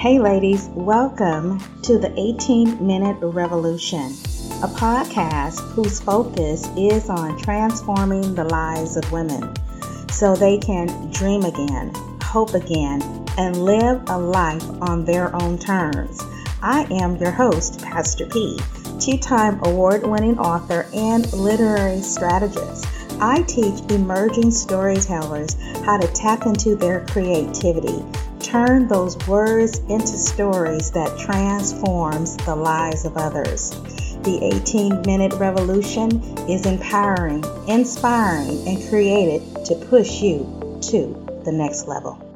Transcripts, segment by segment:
Hey, ladies, welcome to the 18 Minute Revolution, a podcast whose focus is on transforming the lives of women so they can dream again, hope again, and live a life on their own terms. I am your host, Pastor P, two time award winning author and literary strategist. I teach emerging storytellers how to tap into their creativity turn those words into stories that transforms the lives of others. The 18 minute revolution is empowering, inspiring, and created to push you to the next level.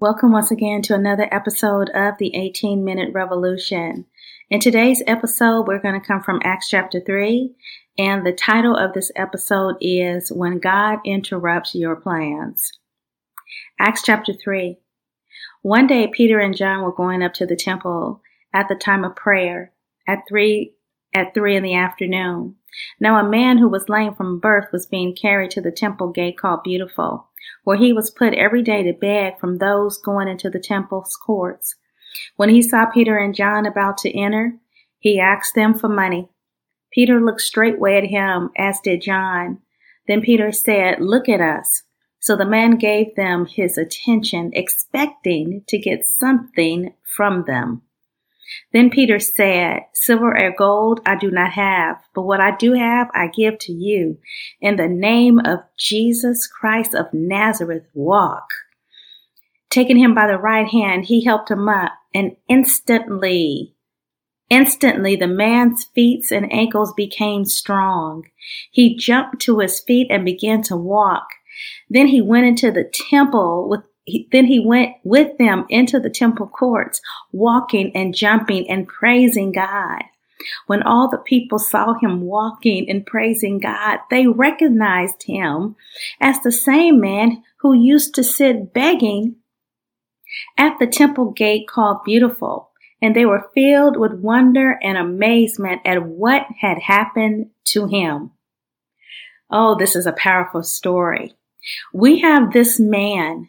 Welcome once again to another episode of the 18 minute revolution. In today's episode, we're going to come from Acts chapter 3 and the title of this episode is When God Interrupts Your Plans. Acts chapter 3. One day, Peter and John were going up to the temple at the time of prayer at 3 at 3 in the afternoon. Now a man who was lame from birth was being carried to the temple gate called Beautiful, where he was put every day to beg from those going into the temple's courts. When he saw Peter and John about to enter, he asked them for money. Peter looked straightway at him, as did John. Then Peter said, Look at us. So the man gave them his attention, expecting to get something from them. Then Peter said, Silver or gold I do not have, but what I do have I give to you. In the name of Jesus Christ of Nazareth, walk. Taking him by the right hand, he helped him up, and instantly Instantly, the man's feet and ankles became strong. He jumped to his feet and began to walk. Then he went into the temple with then he went with them into the temple courts, walking and jumping and praising God. When all the people saw him walking and praising God, they recognized him as the same man who used to sit begging at the temple gate called Beautiful and they were filled with wonder and amazement at what had happened to him. Oh, this is a powerful story. We have this man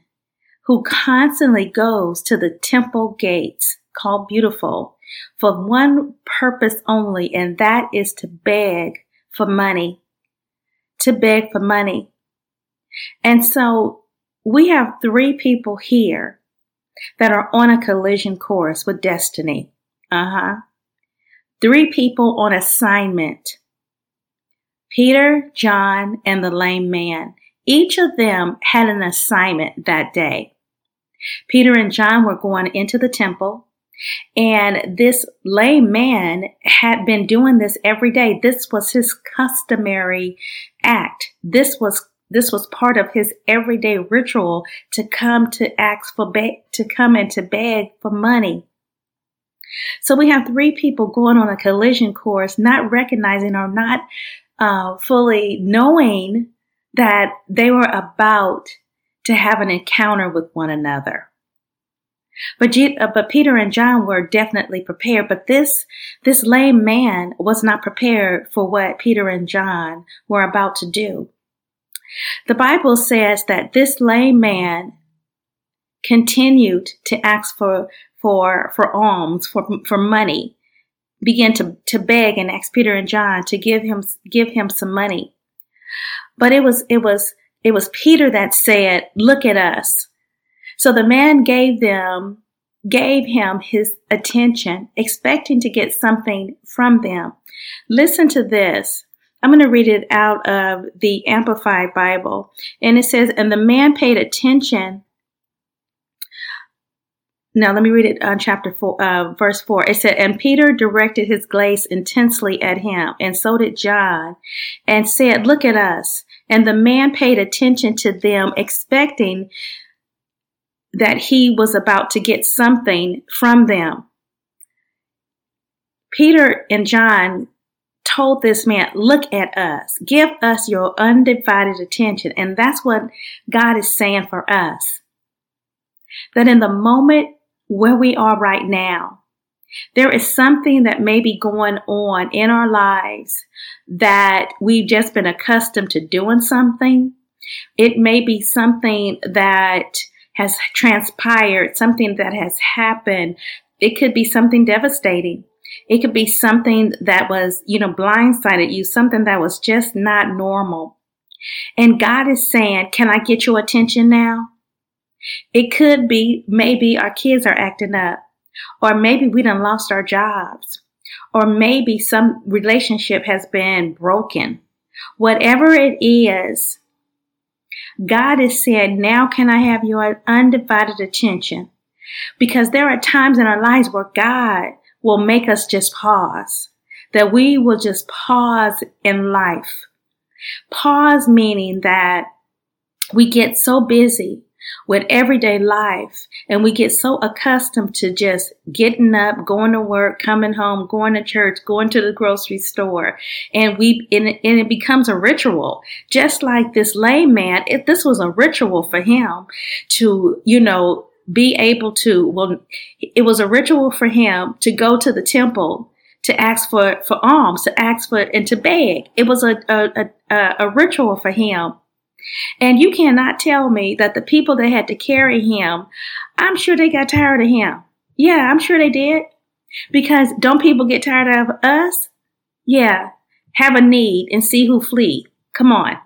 who constantly goes to the temple gates called Beautiful for one purpose only, and that is to beg for money. To beg for money. And so we have three people here that are on a collision course with destiny. Uh huh. Three people on assignment. Peter, John, and the lame man. Each of them had an assignment that day. Peter and John were going into the temple and this lame man had been doing this every day. This was his customary act. This was this was part of his everyday ritual to come to ask for ba- to come and to beg for money. So we have three people going on a collision course, not recognizing or not uh, fully knowing that they were about to have an encounter with one another. But, uh, but Peter and John were definitely prepared, but this, this lame man was not prepared for what Peter and John were about to do. The Bible says that this lame man continued to ask for, for, for alms, for, for money, began to, to beg and ask Peter and John to give him, give him some money. But it was, it was, it was Peter that said, look at us. So the man gave them, gave him his attention, expecting to get something from them. Listen to this. I'm going to read it out of the Amplified Bible. And it says, And the man paid attention now let me read it on chapter four, uh, verse four. It said, and Peter directed his gaze intensely at him, and so did John, and said, look at us. And the man paid attention to them, expecting that he was about to get something from them. Peter and John told this man, look at us, give us your undivided attention. And that's what God is saying for us. That in the moment where we are right now, there is something that may be going on in our lives that we've just been accustomed to doing something. It may be something that has transpired, something that has happened. It could be something devastating. It could be something that was, you know, blindsided you, something that was just not normal. And God is saying, can I get your attention now? It could be maybe our kids are acting up, or maybe we done lost our jobs, or maybe some relationship has been broken. Whatever it is, God is saying, now can I have your undivided attention? Because there are times in our lives where God will make us just pause, that we will just pause in life. Pause meaning that we get so busy with everyday life and we get so accustomed to just getting up, going to work, coming home, going to church, going to the grocery store. And we, and it, becomes a ritual. Just like this layman, man, it, this was a ritual for him to, you know, be able to, well, it was a ritual for him to go to the temple to ask for, for alms, to ask for, and to beg. It was a, a, a, a ritual for him. And you cannot tell me that the people that had to carry him, I'm sure they got tired of him. Yeah, I'm sure they did. Because don't people get tired of us? Yeah. Have a need and see who flee. Come on.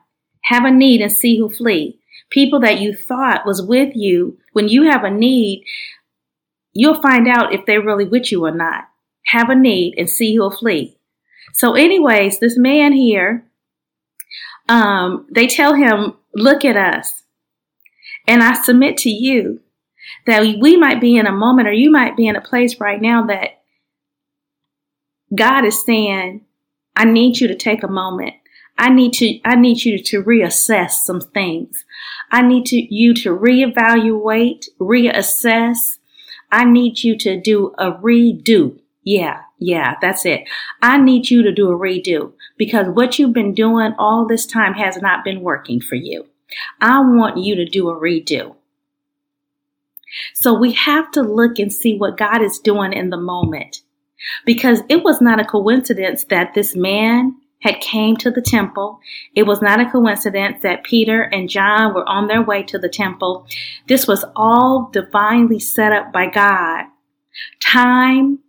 Have a need and see who flee people that you thought was with you, when you have a need, you'll find out if they're really with you or not. Have a need and see who'll flee. So, anyways, this man here, um, they tell him, look at us. And I submit to you that we might be in a moment or you might be in a place right now that God is saying, I need you to take a moment I need to, I need you to reassess some things. I need to, you to reevaluate, reassess. I need you to do a redo. Yeah, yeah, that's it. I need you to do a redo because what you've been doing all this time has not been working for you. I want you to do a redo. So we have to look and see what God is doing in the moment because it was not a coincidence that this man had came to the temple. It was not a coincidence that Peter and John were on their way to the temple. This was all divinely set up by God. Time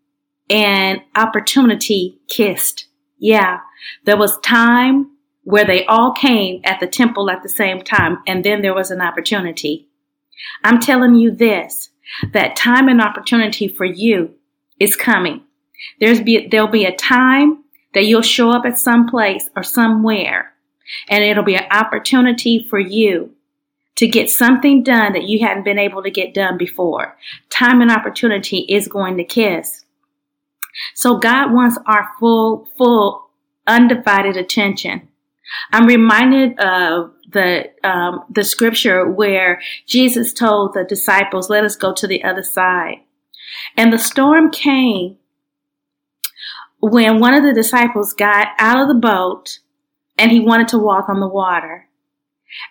and opportunity kissed. Yeah, there was time where they all came at the temple at the same time, and then there was an opportunity. I'm telling you this, that time and opportunity for you is coming. There's be, there'll be a time that you'll show up at some place or somewhere and it'll be an opportunity for you to get something done that you hadn't been able to get done before. Time and opportunity is going to kiss. So God wants our full, full, undivided attention. I'm reminded of the um, the scripture where Jesus told the disciples, "Let us go to the other side." And the storm came, when one of the disciples got out of the boat and he wanted to walk on the water.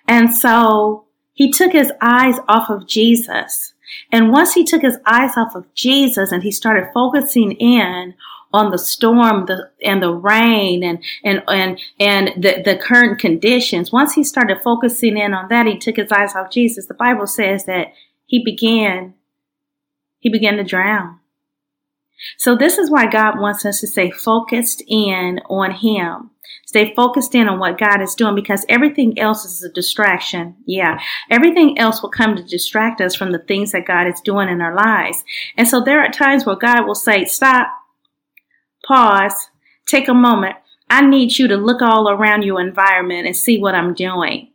And so he took his eyes off of Jesus. And once he took his eyes off of Jesus and he started focusing in on the storm the, and the rain and, and, and, and the, the current conditions, once he started focusing in on that, he took his eyes off Jesus. The Bible says that he began, he began to drown. So this is why God wants us to stay focused in on Him. Stay focused in on what God is doing because everything else is a distraction. Yeah. Everything else will come to distract us from the things that God is doing in our lives. And so there are times where God will say, stop, pause, take a moment. I need you to look all around your environment and see what I'm doing.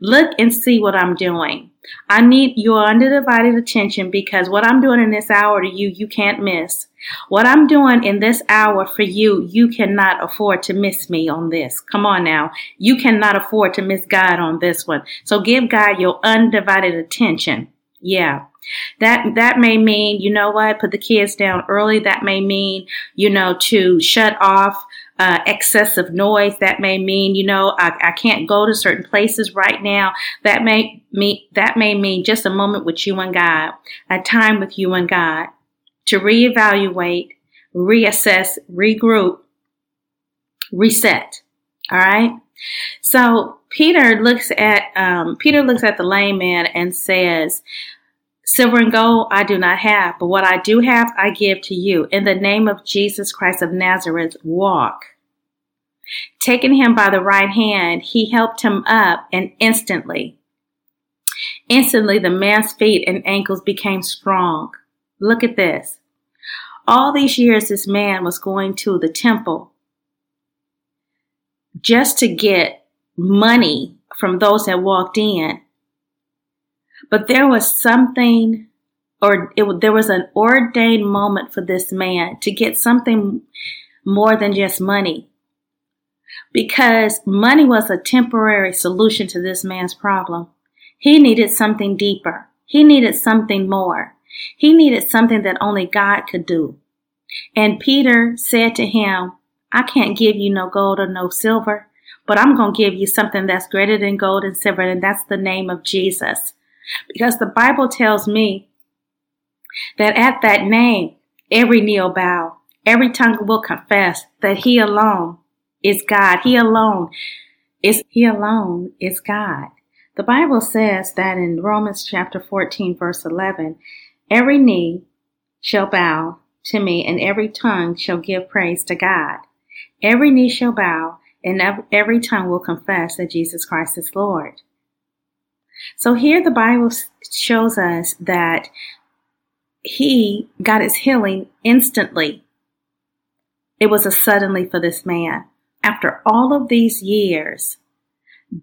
Look and see what I'm doing. I need your undivided attention because what I'm doing in this hour to you, you can't miss. What I'm doing in this hour for you, you cannot afford to miss me on this. Come on now. You cannot afford to miss God on this one. So give God your undivided attention. Yeah. That, that may mean, you know what, put the kids down early. That may mean, you know, to shut off uh, excessive noise. That may mean, you know, I, I can't go to certain places right now. That may mean, that may mean just a moment with you and God, a time with you and God to reevaluate, reassess, regroup, reset. All right. So Peter looks at um, Peter looks at the lame man and says, Silver and gold I do not have, but what I do have I give to you. In the name of Jesus Christ of Nazareth, walk. Taking him by the right hand, he helped him up, and instantly, instantly the man's feet and ankles became strong. Look at this. All these years, this man was going to the temple just to get money from those that walked in. But there was something, or it, there was an ordained moment for this man to get something more than just money. Because money was a temporary solution to this man's problem. He needed something deeper. He needed something more. He needed something that only God could do. And Peter said to him, I can't give you no gold or no silver, but I'm going to give you something that's greater than gold and silver, and that's the name of Jesus. Because the Bible tells me that at that name, every knee will bow, every tongue will confess that He alone is God. He alone is, He alone is God. The Bible says that in Romans chapter 14 verse 11, every knee shall bow to me and every tongue shall give praise to God. Every knee shall bow and every tongue will confess that Jesus Christ is Lord. So here the Bible shows us that he got his healing instantly. It was a suddenly for this man. After all of these years,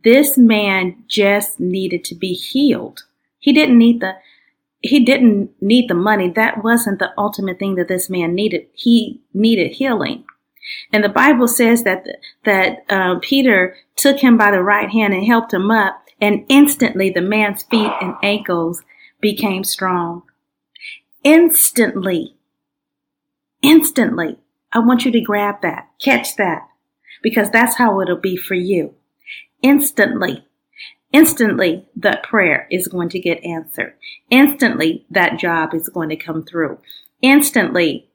this man just needed to be healed. He didn't need the he didn't need the money. That wasn't the ultimate thing that this man needed. He needed healing. And the Bible says that that uh, Peter took him by the right hand and helped him up, and instantly the man's feet and ankles became strong. Instantly, instantly. I want you to grab that, catch that, because that's how it'll be for you. Instantly, instantly that prayer is going to get answered. Instantly that job is going to come through. Instantly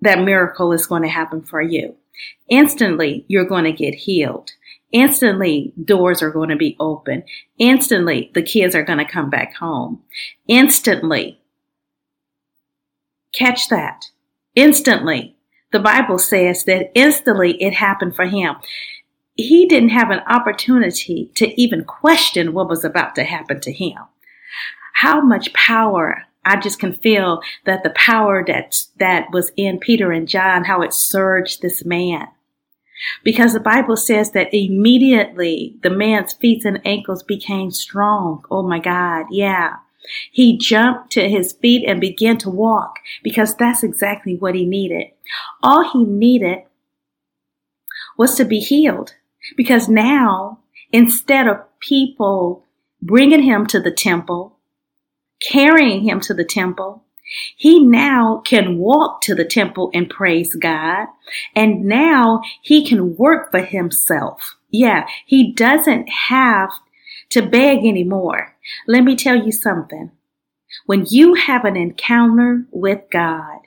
that miracle is going to happen for you. Instantly you're going to get healed. Instantly, doors are going to be open. Instantly, the kids are going to come back home. Instantly, catch that. Instantly, the Bible says that instantly it happened for him. He didn't have an opportunity to even question what was about to happen to him. How much power I just can feel that the power that that was in Peter and John, how it surged this man. Because the Bible says that immediately the man's feet and ankles became strong. Oh my God. Yeah. He jumped to his feet and began to walk because that's exactly what he needed. All he needed was to be healed because now instead of people bringing him to the temple, carrying him to the temple, he now can walk to the temple and praise God. And now he can work for himself. Yeah, he doesn't have to beg anymore. Let me tell you something. When you have an encounter with God,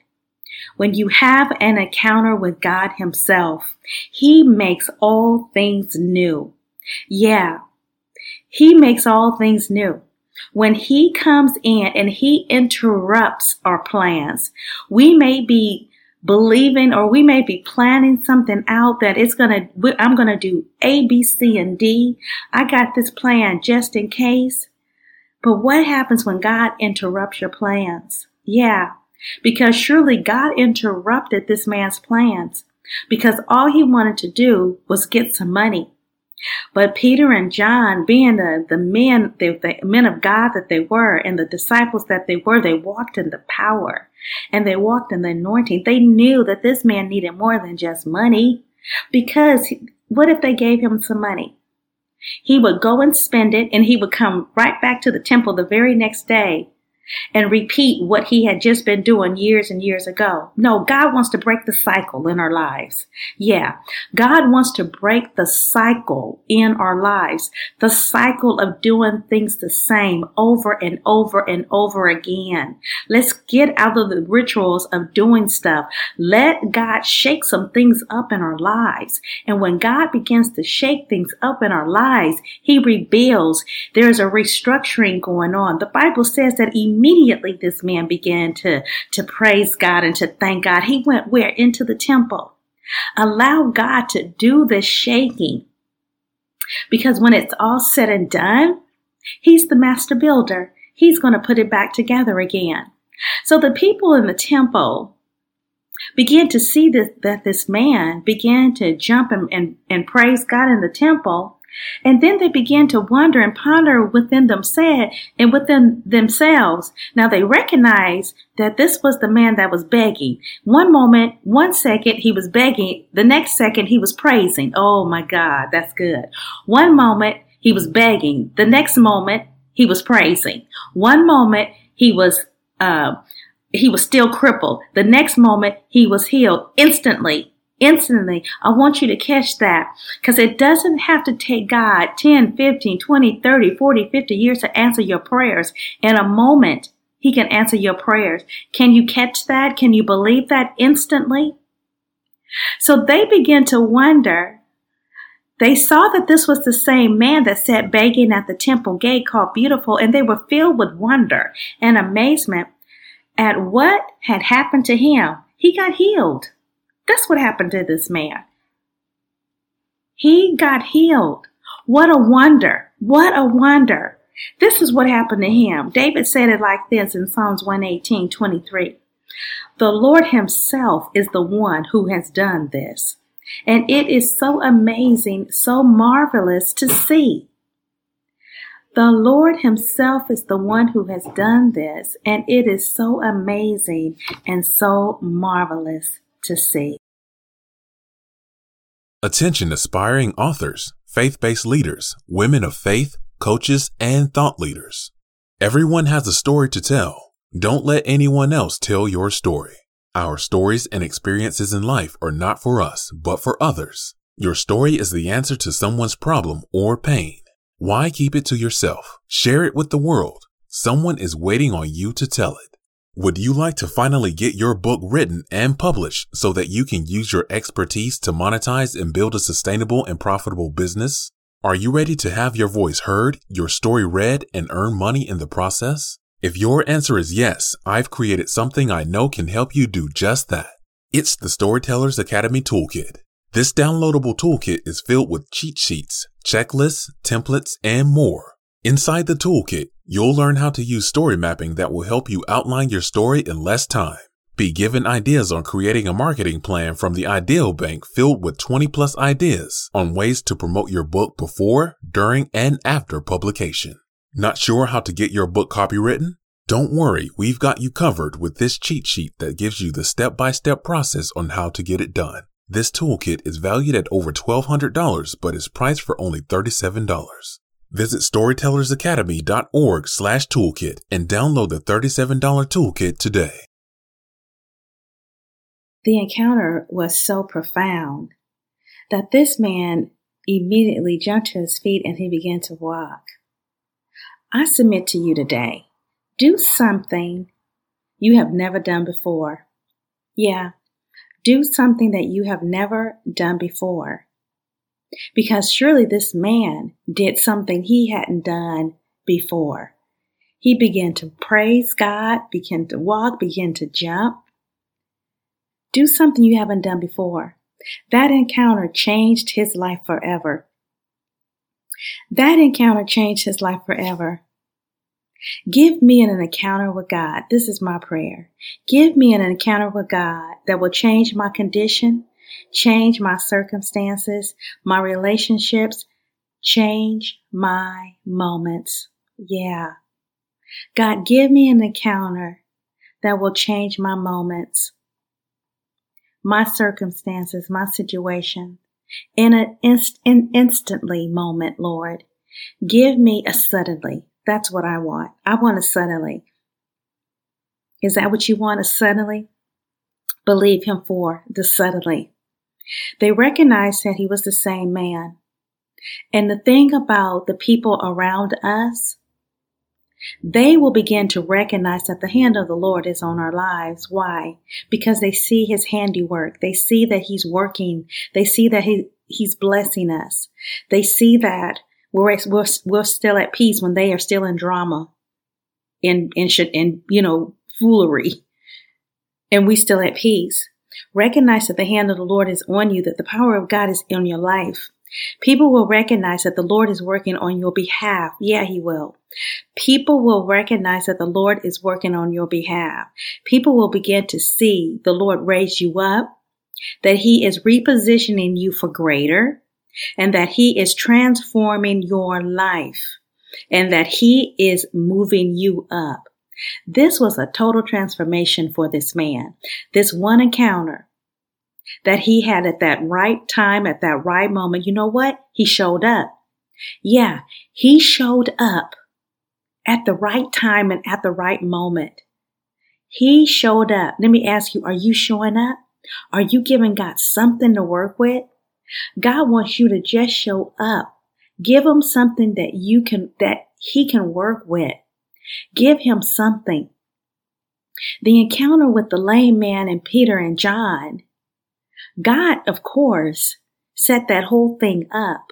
when you have an encounter with God himself, he makes all things new. Yeah, he makes all things new. When he comes in and he interrupts our plans, we may be believing or we may be planning something out that it's to, I'm to do A, B, C, and D. I got this plan just in case. But what happens when God interrupts your plans? Yeah, because surely God interrupted this man's plans because all he wanted to do was get some money. But Peter and John, being the, the men, the, the men of God that they were, and the disciples that they were, they walked in the power and they walked in the anointing. They knew that this man needed more than just money because what if they gave him some money? He would go and spend it and he would come right back to the temple the very next day and repeat what he had just been doing years and years ago. No, God wants to break the cycle in our lives. Yeah, God wants to break the cycle in our lives, the cycle of doing things the same over and over and over again. Let's get out of the rituals of doing stuff. Let God shake some things up in our lives. And when God begins to shake things up in our lives, He reveals there's a restructuring going on. The Bible says that He immediately this man began to, to praise God and to thank God. He went where? Into the temple. Allow God to do the shaking. Because when it's all said and done, He's the master builder. He's going to put it back together again. So the people in the temple began to see this, that this man began to jump and, and, and praise God in the temple and then they began to wonder and ponder within themselves and within themselves. Now they recognized that this was the man that was begging. One moment, one second he was begging. The next second he was praising. Oh my God, that's good. One moment he was begging. The next moment he was praising. One moment he was, uh, he was still crippled. The next moment he was healed instantly instantly. I want you to catch that because it doesn't have to take God 10, 15, 20, 30, 40, 50 years to answer your prayers. In a moment, He can answer your prayers. Can you catch that? Can you believe that instantly? So they begin to wonder. They saw that this was the same man that sat begging at the temple gate called Beautiful, and they were filled with wonder and amazement at what had happened to him. He got healed. That's what happened to this man. He got healed. What a wonder. What a wonder. This is what happened to him. David said it like this in Psalms 118, 23. The Lord himself is the one who has done this. And it is so amazing, so marvelous to see. The Lord himself is the one who has done this. And it is so amazing and so marvelous to see. Attention aspiring authors, faith based leaders, women of faith, coaches, and thought leaders. Everyone has a story to tell. Don't let anyone else tell your story. Our stories and experiences in life are not for us, but for others. Your story is the answer to someone's problem or pain. Why keep it to yourself? Share it with the world. Someone is waiting on you to tell it. Would you like to finally get your book written and published so that you can use your expertise to monetize and build a sustainable and profitable business? Are you ready to have your voice heard, your story read, and earn money in the process? If your answer is yes, I've created something I know can help you do just that. It's the Storytellers Academy Toolkit. This downloadable toolkit is filled with cheat sheets, checklists, templates, and more. Inside the toolkit, You'll learn how to use story mapping that will help you outline your story in less time. Be given ideas on creating a marketing plan from the Ideal Bank filled with 20 plus ideas on ways to promote your book before, during, and after publication. Not sure how to get your book copywritten? Don't worry, we've got you covered with this cheat sheet that gives you the step by step process on how to get it done. This toolkit is valued at over $1,200 but is priced for only $37. Visit storytellersacademy.org slash toolkit and download the $37 toolkit today. The encounter was so profound that this man immediately jumped to his feet and he began to walk. I submit to you today, do something you have never done before. Yeah, do something that you have never done before. Because surely this man did something he hadn't done before. He began to praise God, began to walk, began to jump. Do something you haven't done before. That encounter changed his life forever. That encounter changed his life forever. Give me an encounter with God. This is my prayer. Give me an encounter with God that will change my condition, change my circumstances, my relationships, change my moments. Yeah. God, give me an encounter that will change my moments, my circumstances, my situation in an inst- in instantly moment, Lord. Give me a suddenly. That's what I want. I want a suddenly. Is that what you want? A suddenly? Believe him for the suddenly. They recognized that he was the same man. And the thing about the people around us, they will begin to recognize that the hand of the Lord is on our lives. Why? Because they see his handiwork. They see that he's working. They see that he, he's blessing us. They see that we're, we're, we're still at peace when they are still in drama and, and should, and, you know, foolery. And we still at peace. Recognize that the hand of the Lord is on you, that the power of God is in your life. People will recognize that the Lord is working on your behalf. Yeah, He will. People will recognize that the Lord is working on your behalf. People will begin to see the Lord raise you up, that He is repositioning you for greater, and that He is transforming your life, and that He is moving you up. This was a total transformation for this man. This one encounter that he had at that right time, at that right moment. You know what? He showed up. Yeah, he showed up at the right time and at the right moment. He showed up. Let me ask you, are you showing up? Are you giving God something to work with? God wants you to just show up. Give him something that you can, that he can work with. Give him something. The encounter with the lame man and Peter and John, God, of course, set that whole thing up.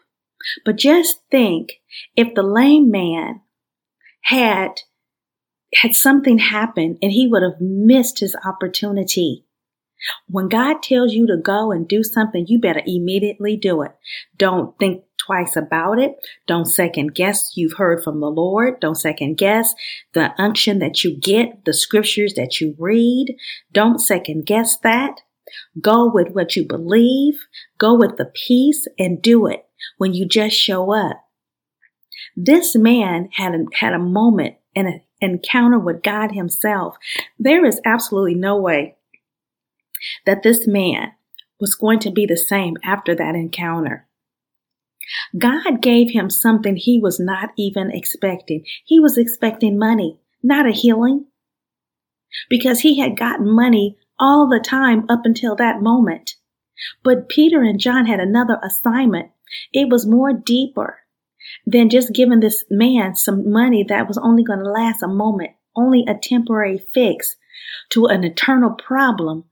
But just think if the lame man had had something happen and he would have missed his opportunity. When God tells you to go and do something, you better immediately do it. Don't think twice about it. Don't second guess you've heard from the Lord. Don't second guess the unction that you get, the scriptures that you read. Don't second guess that. Go with what you believe. Go with the peace and do it when you just show up. This man had a, had a moment and an encounter with God himself. There is absolutely no way that this man was going to be the same after that encounter. God gave him something he was not even expecting. He was expecting money, not a healing, because he had gotten money all the time up until that moment. But Peter and John had another assignment. It was more deeper than just giving this man some money that was only going to last a moment, only a temporary fix to an eternal problem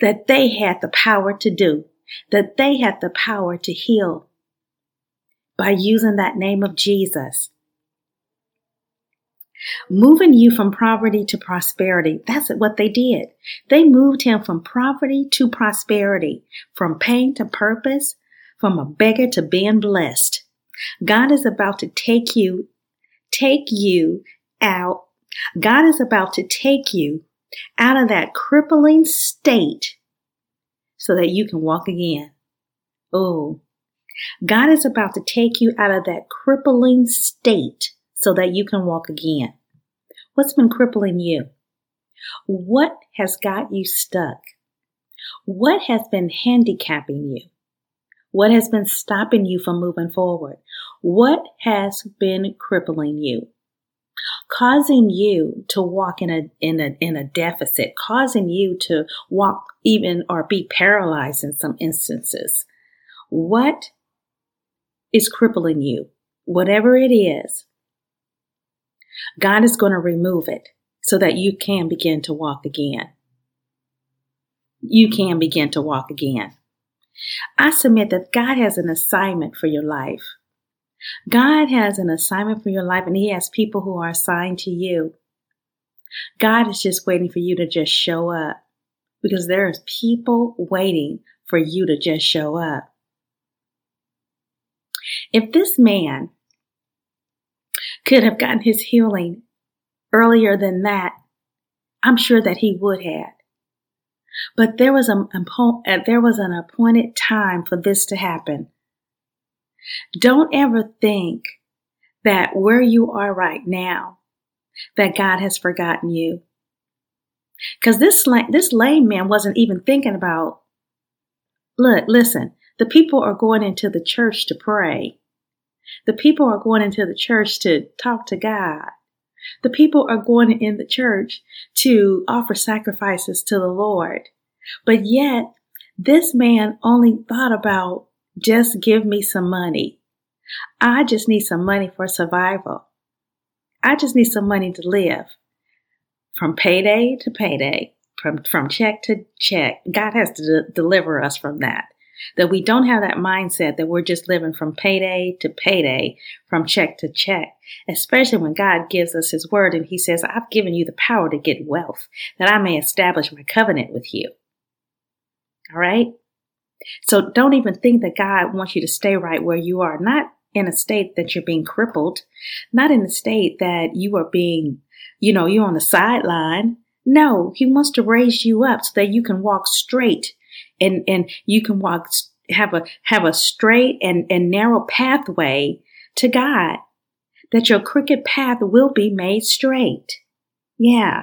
that they had the power to do, that they had the power to heal by using that name of Jesus. Moving you from poverty to prosperity. That's what they did. They moved him from poverty to prosperity, from pain to purpose, from a beggar to being blessed. God is about to take you, take you out. God is about to take you out of that crippling state so that you can walk again. Oh, God is about to take you out of that crippling state so that you can walk again. What's been crippling you? What has got you stuck? What has been handicapping you? What has been stopping you from moving forward? What has been crippling you? Causing you to walk in a, in a, in a deficit, causing you to walk even or be paralyzed in some instances. What is crippling you? Whatever it is, God is going to remove it so that you can begin to walk again. You can begin to walk again. I submit that God has an assignment for your life. God has an assignment for your life and He has people who are assigned to you. God is just waiting for you to just show up because there's people waiting for you to just show up. If this man could have gotten his healing earlier than that, I'm sure that he would have. But there was a, uh, there was an appointed time for this to happen. Don't ever think that where you are right now, that God has forgotten you. Because this, this lame man wasn't even thinking about, look, listen, the people are going into the church to pray. The people are going into the church to talk to God. The people are going in the church to offer sacrifices to the Lord. But yet, this man only thought about just give me some money. I just need some money for survival. I just need some money to live. From payday to payday, from, from check to check, God has to de- deliver us from that. That we don't have that mindset that we're just living from payday to payday, from check to check, especially when God gives us His word and He says, I've given you the power to get wealth, that I may establish my covenant with you. All right? So don't even think that God wants you to stay right where you are, not in a state that you're being crippled, not in a state that you are being, you know, you're on the sideline. No, He wants to raise you up so that you can walk straight and, and you can walk, have a, have a straight and, and narrow pathway to God, that your crooked path will be made straight. Yeah.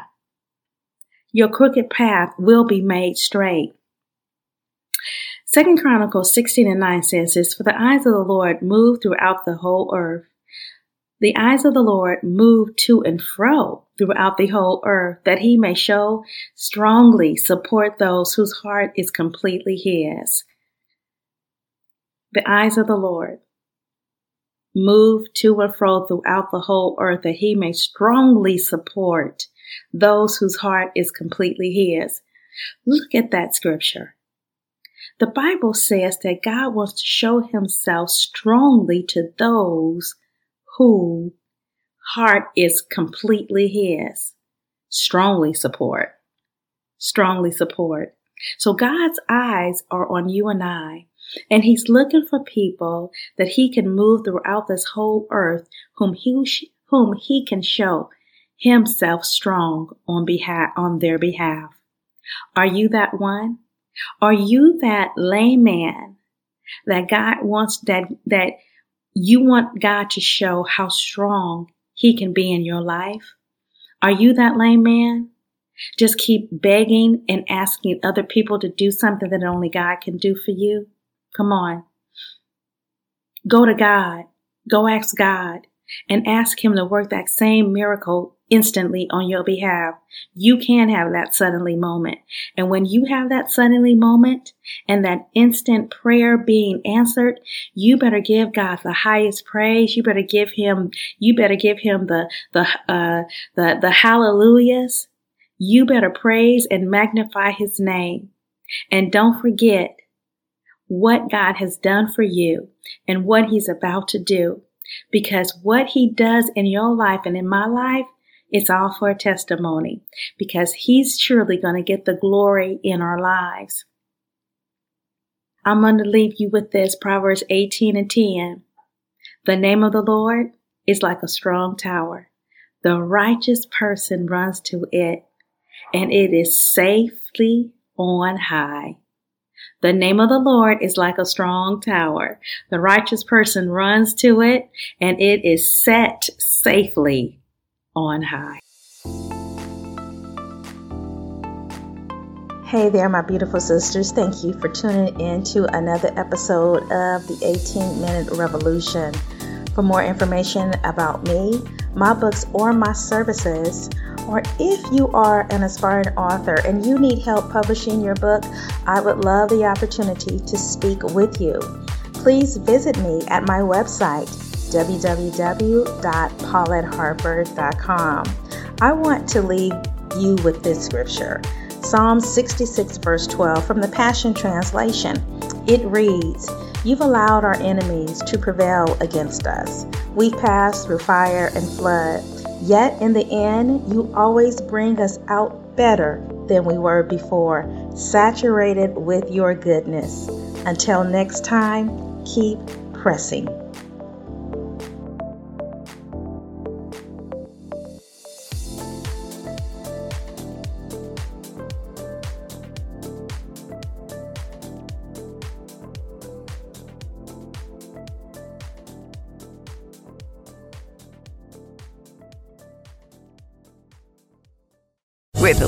Your crooked path will be made straight. Second Chronicles 16 and 9 says this, For the eyes of the Lord move throughout the whole earth. The eyes of the Lord move to and fro throughout the whole earth, that he may show strongly support those whose heart is completely his. The eyes of the Lord move to and fro throughout the whole earth, that he may strongly support those whose heart is completely his. Look at that scripture. The Bible says that God wants to show himself strongly to those who heart is completely his. Strongly support. Strongly support. So God's eyes are on you and I, and he's looking for people that he can move throughout this whole earth whom he, whom he can show himself strong on behalf, on their behalf. Are you that one? Are you that layman that God wants that, that you want God to show how strong he can be in your life? Are you that lame man? Just keep begging and asking other people to do something that only God can do for you? Come on. Go to God. Go ask God and ask Him to work that same miracle instantly on your behalf. You can have that suddenly moment. And when you have that suddenly moment and that instant prayer being answered, you better give God the highest praise. You better give him, you better give him the, the, uh, the, the hallelujahs. You better praise and magnify his name. And don't forget what God has done for you and what he's about to do. Because what he does in your life and in my life it's all for a testimony because He's surely going to get the glory in our lives. I'm going to leave you with this Proverbs 18 and 10. The name of the Lord is like a strong tower. The righteous person runs to it and it is safely on high. The name of the Lord is like a strong tower. The righteous person runs to it and it is set safely on high. Hey there, my beautiful sisters. Thank you for tuning in to another episode of the 18 Minute Revolution. For more information about me, my books, or my services, or if you are an aspiring author and you need help publishing your book, I would love the opportunity to speak with you. Please visit me at my website, www.pauletteharper.com. I want to leave you with this scripture Psalm 66, verse 12 from the Passion Translation. It reads, You've allowed our enemies to prevail against us. We've passed through fire and flood, yet in the end, you always bring us out better than we were before, saturated with your goodness. Until next time, keep pressing.